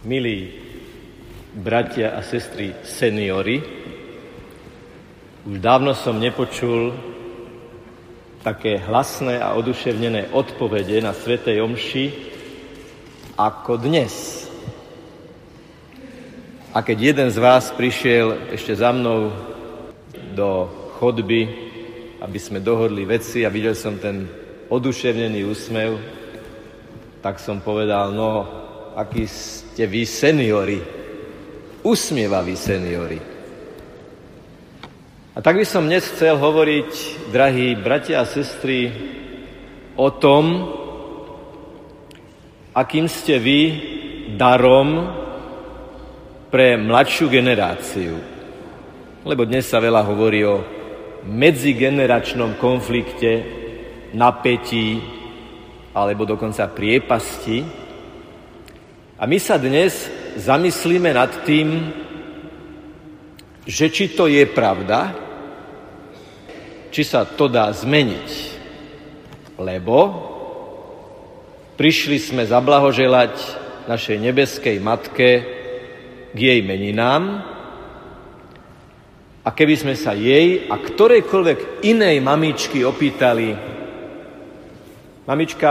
Milí bratia a sestry seniory, už dávno som nepočul také hlasné a oduševnené odpovede na Svetej Omši ako dnes. A keď jeden z vás prišiel ešte za mnou do chodby, aby sme dohodli veci a videl som ten oduševnený úsmev, tak som povedal, no akí ste vy seniori, usmievaví seniori. A tak by som dnes chcel hovoriť, drahí bratia a sestry, o tom, akým ste vy darom pre mladšiu generáciu. Lebo dnes sa veľa hovorí o medzigeneračnom konflikte, napätí alebo dokonca priepasti. A my sa dnes zamyslíme nad tým, že či to je pravda, či sa to dá zmeniť. Lebo prišli sme zablahoželať našej nebeskej matke k jej meninám a keby sme sa jej a ktorejkoľvek inej mamičky opýtali, mamička,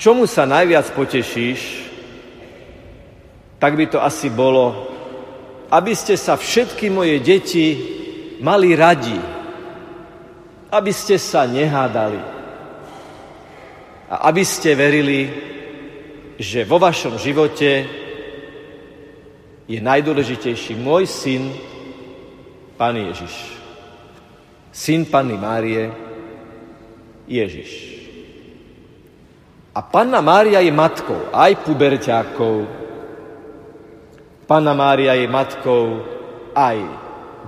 čomu sa najviac potešíš, tak by to asi bolo, aby ste sa všetky moje deti mali radi, aby ste sa nehádali a aby ste verili, že vo vašom živote je najdôležitejší môj syn, Pán Ježiš. Syn Panny Márie, Ježiš. A Panna Mária je matkou aj puberťákov, Pána Mária je matkou aj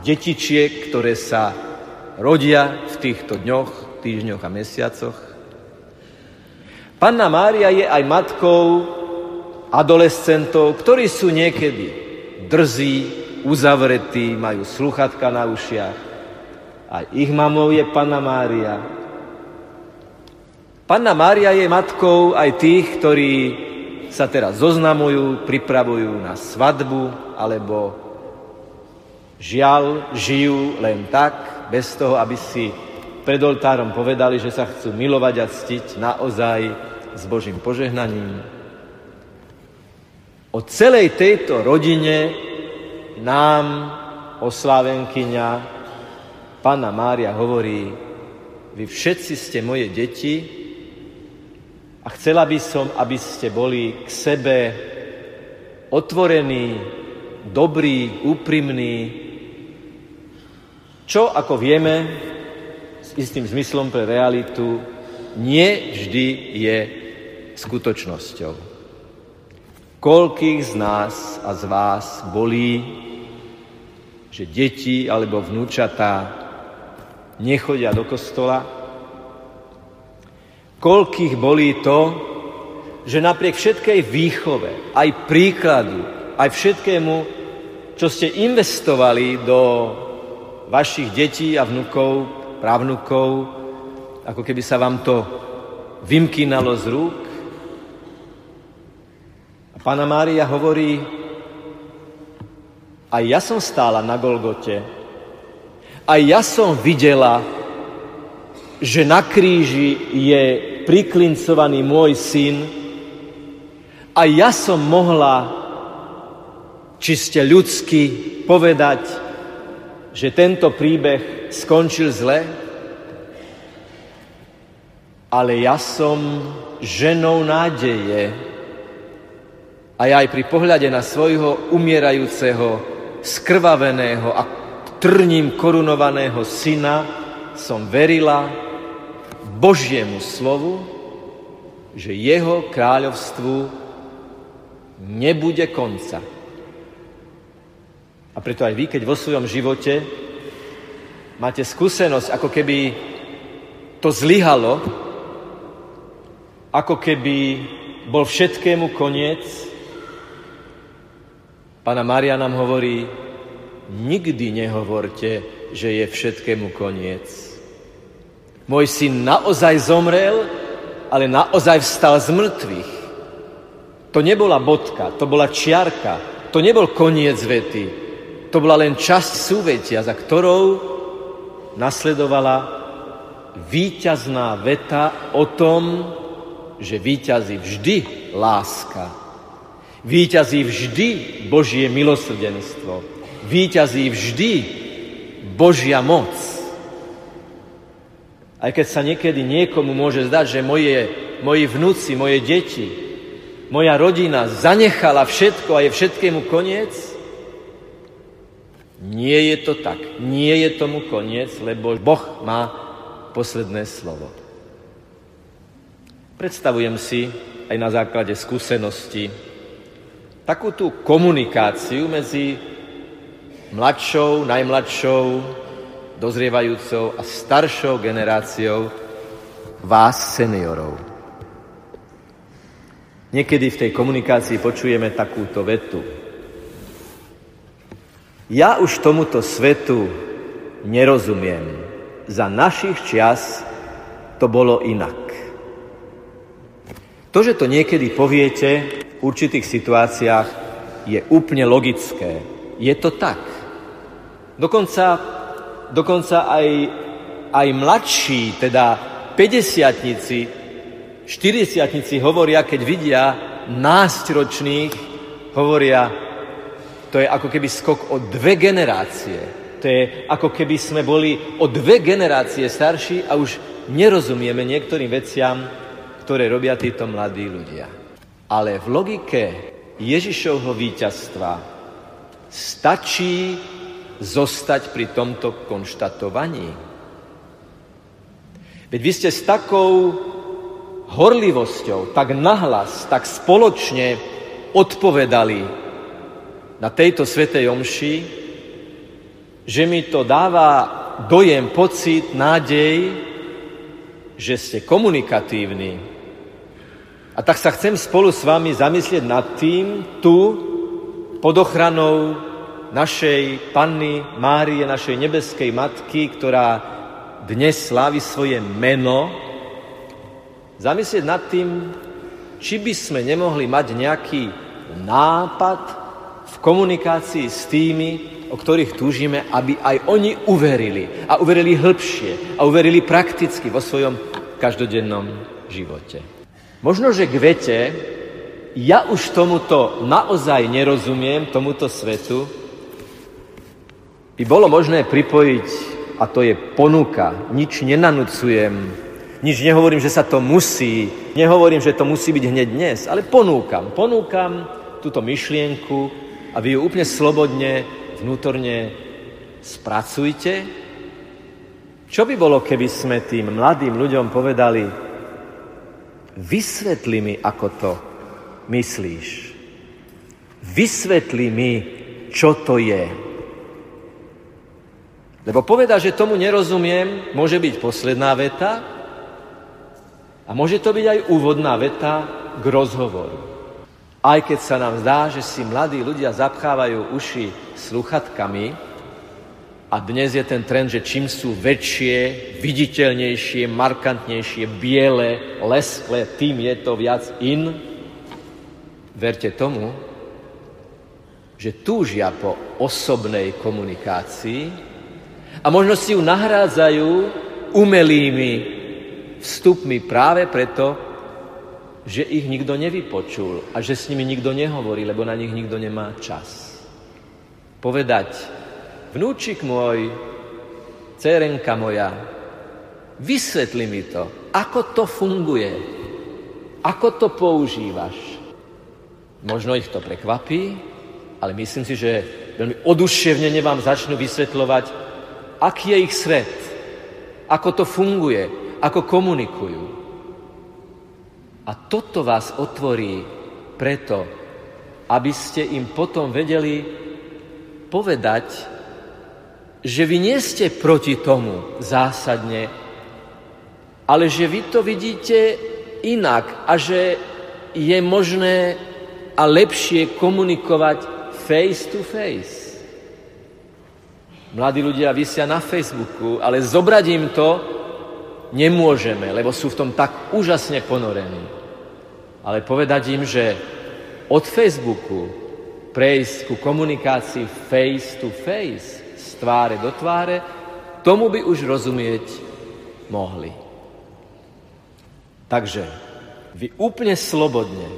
detičiek, ktoré sa rodia v týchto dňoch, týždňoch a mesiacoch. Panna Mária je aj matkou adolescentov, ktorí sú niekedy drzí, uzavretí, majú sluchatka na ušiach. A ich mamou je Panna Mária. Panna Mária je matkou aj tých, ktorí sa teraz zoznamujú, pripravujú na svadbu, alebo žiaľ žijú len tak, bez toho, aby si pred oltárom povedali, že sa chcú milovať a ctiť naozaj s Božím požehnaním. O celej tejto rodine nám oslávenkyňa Pána Mária hovorí, vy všetci ste moje deti, a chcela by som, aby ste boli k sebe otvorení, dobrí, úprimní, čo, ako vieme, s istým zmyslom pre realitu, nie vždy je skutočnosťou. Koľkých z nás a z vás bolí, že deti alebo vnúčatá nechodia do kostola, Koľkých bolí to, že napriek všetkej výchove, aj príkladu, aj všetkému, čo ste investovali do vašich detí a vnukov, právnukov, ako keby sa vám to vymkínalo z rúk. A pána Mária hovorí, aj ja som stála na Golgote, aj ja som videla, že na kríži je priklincovaný môj syn a ja som mohla čiste ľudsky povedať, že tento príbeh skončil zle, ale ja som ženou nádeje. A ja aj pri pohľade na svojho umierajúceho, skrvaveného a trním korunovaného syna som verila, Božiemu slovu, že jeho kráľovstvu nebude konca. A preto aj vy, keď vo svojom živote máte skúsenosť, ako keby to zlyhalo, ako keby bol všetkému koniec, Pána Mária nám hovorí, nikdy nehovorte, že je všetkému koniec. Môj syn naozaj zomrel, ale naozaj vstal z mŕtvych. To nebola bodka, to bola čiarka, to nebol koniec vety, to bola len časť súvetia, za ktorou nasledovala víťazná veta o tom, že víťazí vždy láska. Víťazí vždy Božie milosrdenstvo. Víťazí vždy Božia moc. Aj keď sa niekedy niekomu môže zdať, že moje, moji vnúci, moje deti, moja rodina zanechala všetko a je všetkému koniec, nie je to tak. Nie je tomu koniec, lebo Boh má posledné slovo. Predstavujem si aj na základe skúsenosti takú tú komunikáciu medzi mladšou, najmladšou, dozrievajúcou a staršou generáciou vás, seniorov. Niekedy v tej komunikácii počujeme takúto vetu. Ja už tomuto svetu nerozumiem. Za našich čias to bolo inak. To, že to niekedy poviete v určitých situáciách, je úplne logické. Je to tak. Dokonca, dokonca aj, aj mladší, teda 50 40 hovoria, keď vidia náctročných, hovoria, to je ako keby skok o dve generácie. To je ako keby sme boli o dve generácie starší a už nerozumieme niektorým veciam, ktoré robia títo mladí ľudia. Ale v logike Ježišovho víťazstva stačí zostať pri tomto konštatovaní. Veď vy ste s takou horlivosťou, tak nahlas, tak spoločne odpovedali na tejto svetej omši, že mi to dáva dojem, pocit, nádej, že ste komunikatívni. A tak sa chcem spolu s vami zamyslieť nad tým, tu, pod ochranou našej Panny Márie, našej nebeskej Matky, ktorá dnes slávi svoje meno, zamyslieť nad tým, či by sme nemohli mať nejaký nápad v komunikácii s tými, o ktorých túžime, aby aj oni uverili. A uverili hĺbšie. A uverili prakticky vo svojom každodennom živote. Možno, že k vete, ja už tomuto naozaj nerozumiem, tomuto svetu, by bolo možné pripojiť, a to je ponuka, nič nenanúcujem, nič nehovorím, že sa to musí, nehovorím, že to musí byť hneď dnes, ale ponúkam, ponúkam túto myšlienku a vy ju úplne slobodne, vnútorne spracujte. Čo by bolo, keby sme tým mladým ľuďom povedali, vysvetli mi, ako to myslíš. Vysvetli mi, čo to je. Lebo povedať, že tomu nerozumiem, môže byť posledná veta, a môže to byť aj úvodná veta k rozhovoru. Aj keď sa nám zdá, že si mladí ľudia zapchávajú uši sluchatkami a dnes je ten trend, že čím sú väčšie, viditeľnejšie, markantnejšie, biele, lesklé, tým je to viac in. Verte tomu, že túžia po osobnej komunikácii a možno si ju nahrádzajú umelými vstupmi práve preto, že ich nikto nevypočul a že s nimi nikto nehovorí, lebo na nich nikto nemá čas. Povedať, vnúčik môj, cérenka moja, vysvetli mi to, ako to funguje, ako to používaš. Možno ich to prekvapí, ale myslím si, že veľmi oduševnene vám začnú vysvetľovať, aký je ich svet, ako to funguje, ako komunikujú. A toto vás otvorí preto, aby ste im potom vedeli povedať, že vy nie ste proti tomu zásadne, ale že vy to vidíte inak a že je možné a lepšie komunikovať face to face. Mladí ľudia vysia na Facebooku, ale zobrať im to nemôžeme, lebo sú v tom tak úžasne ponorení. Ale povedať im, že od Facebooku prejsť ku komunikácii face to face, z tváre do tváre, tomu by už rozumieť mohli. Takže vy úplne slobodne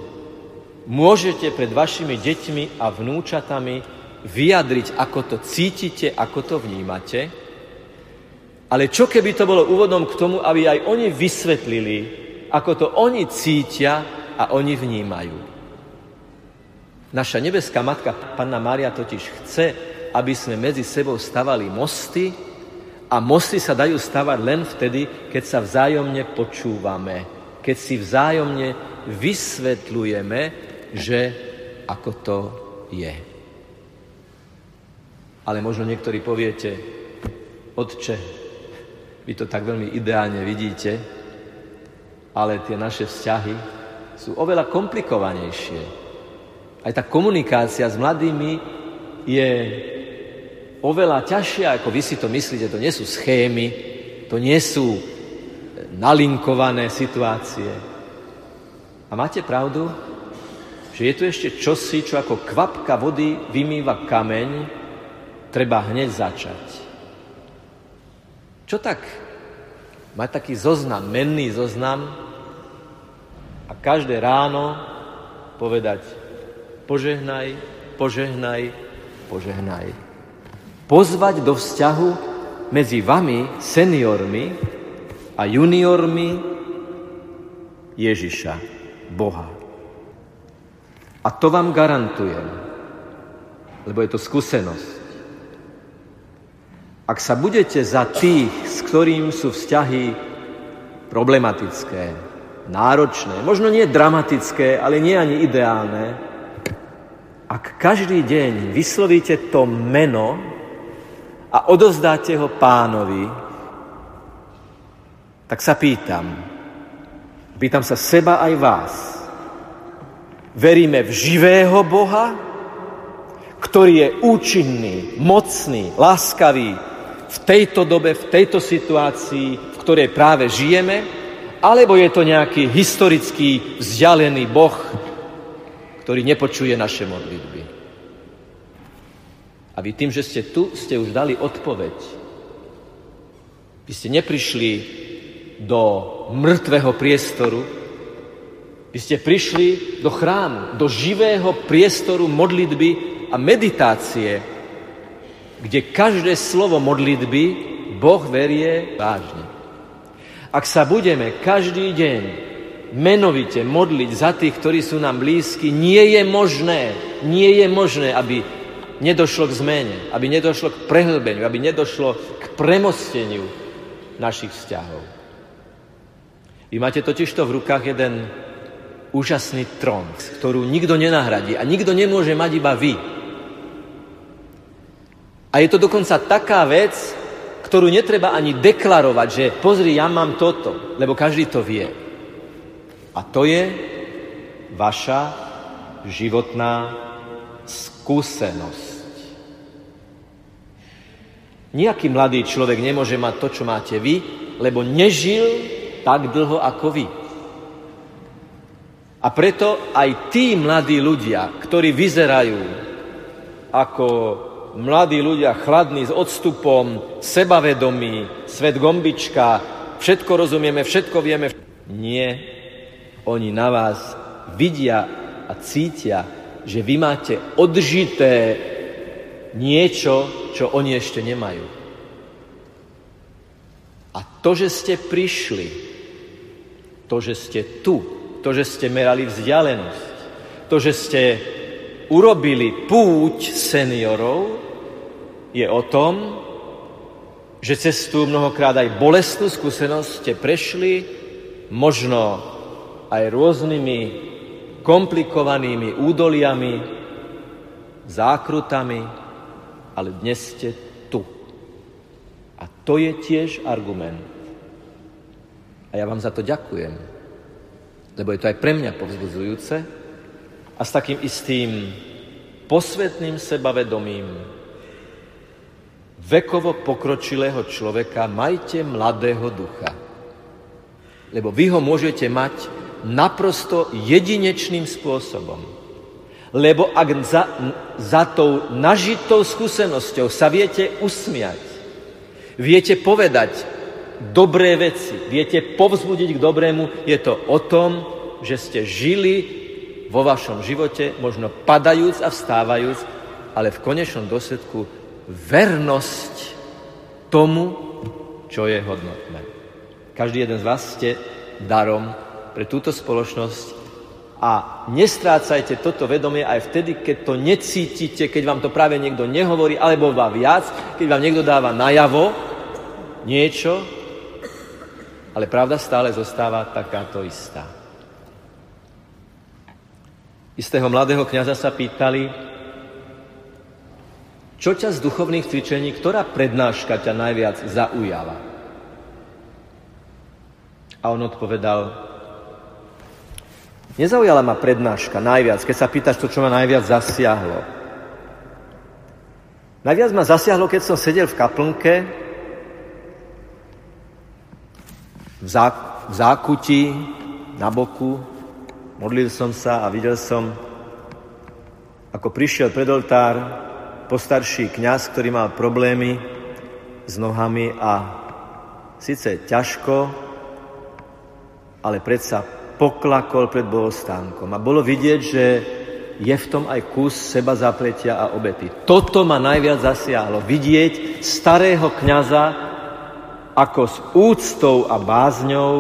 môžete pred vašimi deťmi a vnúčatami vyjadriť, ako to cítite, ako to vnímate, ale čo keby to bolo úvodom k tomu, aby aj oni vysvetlili, ako to oni cítia a oni vnímajú. Naša nebeská matka, Panna Mária, totiž chce, aby sme medzi sebou stavali mosty a mosty sa dajú stavať len vtedy, keď sa vzájomne počúvame, keď si vzájomne vysvetľujeme, že ako to je. Ale možno niektorí poviete, Otče, vy to tak veľmi ideálne vidíte, ale tie naše vzťahy sú oveľa komplikovanejšie. Aj tá komunikácia s mladými je oveľa ťažšia, ako vy si to myslíte. To nie sú schémy, to nie sú nalinkované situácie. A máte pravdu, že je tu ešte čosi, čo ako kvapka vody vymýva kameň treba hneď začať. Čo tak? Mať taký zoznam, menný zoznam a každé ráno povedať požehnaj, požehnaj, požehnaj. Pozvať do vzťahu medzi vami, seniormi a juniormi Ježiša, Boha. A to vám garantujem, lebo je to skúsenosť. Ak sa budete za tých, s ktorým sú vzťahy problematické, náročné, možno nie dramatické, ale nie ani ideálne, ak každý deň vyslovíte to meno a odovzdáte ho pánovi, tak sa pýtam, pýtam sa seba aj vás, veríme v živého Boha, ktorý je účinný, mocný, láskavý, v tejto dobe, v tejto situácii, v ktorej práve žijeme, alebo je to nejaký historický vzdialený Boh, ktorý nepočuje naše modlitby. A vy tým, že ste tu, ste už dali odpoveď. Vy ste neprišli do mŕtvého priestoru, vy ste prišli do chrámu, do živého priestoru modlitby a meditácie, kde každé slovo modlitby Boh verie vážne. Ak sa budeme každý deň menovite modliť za tých, ktorí sú nám blízki, nie je možné, nie je možné, aby nedošlo k zmene, aby nedošlo k prehlbeniu, aby nedošlo k premosteniu našich vzťahov. Vy máte totižto v rukách jeden úžasný trón, ktorú nikto nenahradí a nikto nemôže mať iba vy. A je to dokonca taká vec, ktorú netreba ani deklarovať, že pozri, ja mám toto, lebo každý to vie. A to je vaša životná skúsenosť. Nijaký mladý človek nemôže mať to, čo máte vy, lebo nežil tak dlho ako vy. A preto aj tí mladí ľudia, ktorí vyzerajú ako mladí ľudia chladní, s odstupom, sebavedomí, svet gombička, všetko rozumieme, všetko vieme. Nie, oni na vás vidia a cítia, že vy máte odžité niečo, čo oni ešte nemajú. A to, že ste prišli, to, že ste tu, to, že ste merali vzdialenosť, to, že ste urobili púť seniorov, je o tom, že cez tú mnohokrát aj bolestnú skúsenosť ste prešli, možno aj rôznymi komplikovanými údoliami, zákrutami, ale dnes ste tu. A to je tiež argument. A ja vám za to ďakujem, lebo je to aj pre mňa povzbudzujúce a s takým istým posvetným sebavedomím, vekovo pokročilého človeka, majte mladého ducha. Lebo vy ho môžete mať naprosto jedinečným spôsobom. Lebo ak za, za tou nažitou skúsenosťou sa viete usmiať, viete povedať dobré veci, viete povzbudiť k dobrému, je to o tom, že ste žili vo vašom živote, možno padajúc a vstávajúc, ale v konečnom dôsledku vernosť tomu, čo je hodnotné. Každý jeden z vás ste darom pre túto spoločnosť a nestrácajte toto vedomie aj vtedy, keď to necítite, keď vám to práve niekto nehovorí, alebo vám viac, keď vám niekto dáva najavo niečo, ale pravda stále zostáva takáto istá. Istého mladého kniaza sa pýtali, čo ťa z duchovných cvičení, ktorá prednáška ťa najviac zaujala? A on odpovedal, Nezaujala ma prednáška najviac, keď sa pýtaš to, čo ma najviac zasiahlo. Najviac ma zasiahlo, keď som sedel v kaplnke, v, zá, v zákuti, na boku, modlil som sa a videl som, ako prišiel pred oltár postarší kňaz, ktorý mal problémy s nohami a síce ťažko, ale predsa poklakol pred bohostánkom. A bolo vidieť, že je v tom aj kus seba zapletia a obety. Toto ma najviac zasiahlo. Vidieť starého kňaza, ako s úctou a bázňou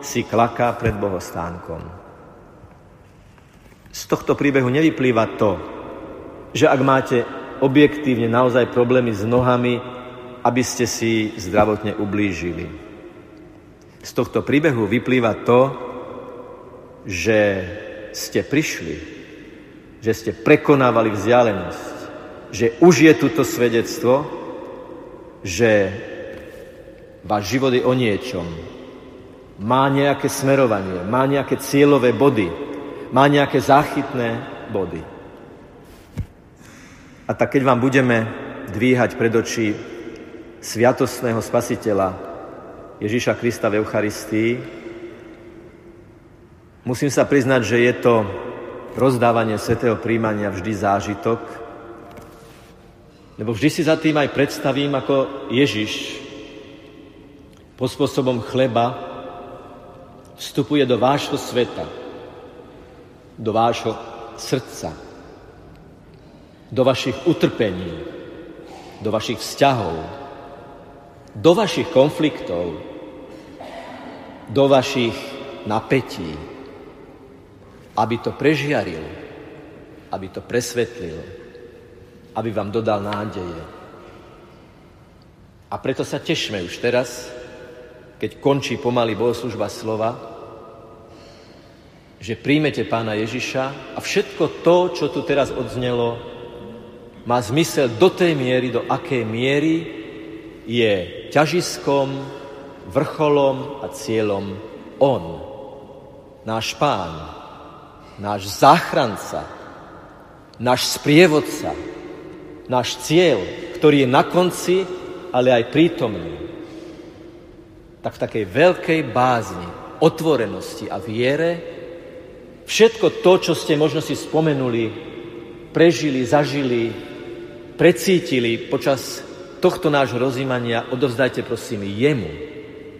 si klaká pred bohostánkom. Z tohto príbehu nevyplýva to, že ak máte objektívne naozaj problémy s nohami, aby ste si zdravotne ublížili. Z tohto príbehu vyplýva to, že ste prišli, že ste prekonávali vzdialenosť, že už je tuto svedectvo, že váš život je o niečom. Má nejaké smerovanie, má nejaké cieľové body, má nejaké záchytné body. A tak keď vám budeme dvíhať pred oči sviatostného spasiteľa Ježíša Krista v Eucharistii, Musím sa priznať, že je to rozdávanie svetého príjmania vždy zážitok, lebo vždy si za tým aj predstavím, ako Ježiš pod spôsobom chleba vstupuje do vášho sveta, do vášho srdca, do vašich utrpení, do vašich vzťahov, do vašich konfliktov, do vašich napätí aby to prežiaril, aby to presvetlil, aby vám dodal nádeje. A preto sa tešme už teraz, keď končí pomaly bohoslužba slova, že príjmete pána Ježiša a všetko to, čo tu teraz odznelo, má zmysel do tej miery, do akej miery je ťažiskom, vrcholom a cieľom On, náš pán, náš záchranca, náš sprievodca, náš cieľ, ktorý je na konci, ale aj prítomný. Tak v takej veľkej bázni, otvorenosti a viere všetko to, čo ste možno si spomenuli, prežili, zažili, precítili počas tohto nášho rozímania, odovzdajte prosím jemu.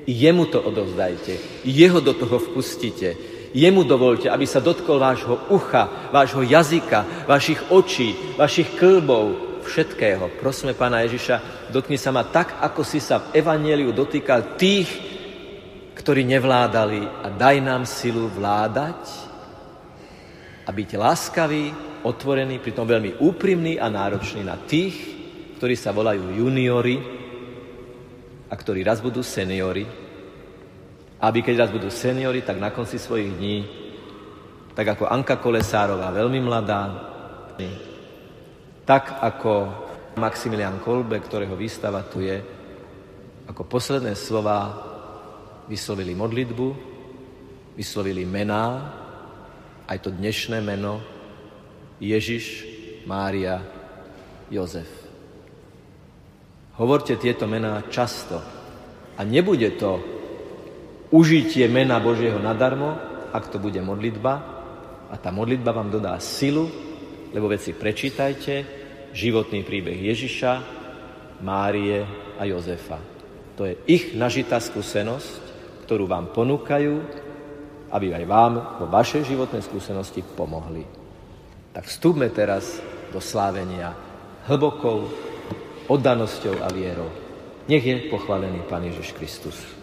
Jemu to odovzdajte. Jeho do toho vpustite Jemu dovolte, aby sa dotkol vášho ucha, vášho jazyka, vašich očí, vašich klbov, všetkého. Prosme Pána Ježiša, dotkni sa ma tak, ako si sa v Evangeliu dotýkal tých, ktorí nevládali a daj nám silu vládať a byť láskavý, otvorený, pritom veľmi úprimný a náročný na tých, ktorí sa volajú juniori a ktorí raz budú seniori. Aby keď raz budú seniory, tak na konci svojich dní, tak ako Anka Kolesárová, veľmi mladá, tak ako Maximilian Kolbe, ktorého výstava tu je, ako posledné slova vyslovili modlitbu, vyslovili mená, aj to dnešné meno Ježiš, Mária, Jozef. Hovorte tieto mená často a nebude to užitie mena Božieho nadarmo, ak to bude modlitba a tá modlitba vám dodá silu lebo veci prečítajte životný príbeh Ježiša, Márie a Jozefa. To je ich nažitá skúsenosť, ktorú vám ponúkajú, aby aj vám vo vašej životnej skúsenosti pomohli. Tak vstúpme teraz do slávenia hlbokou oddanosťou a vierou. Nech je pochválený Pán Ježiš Kristus.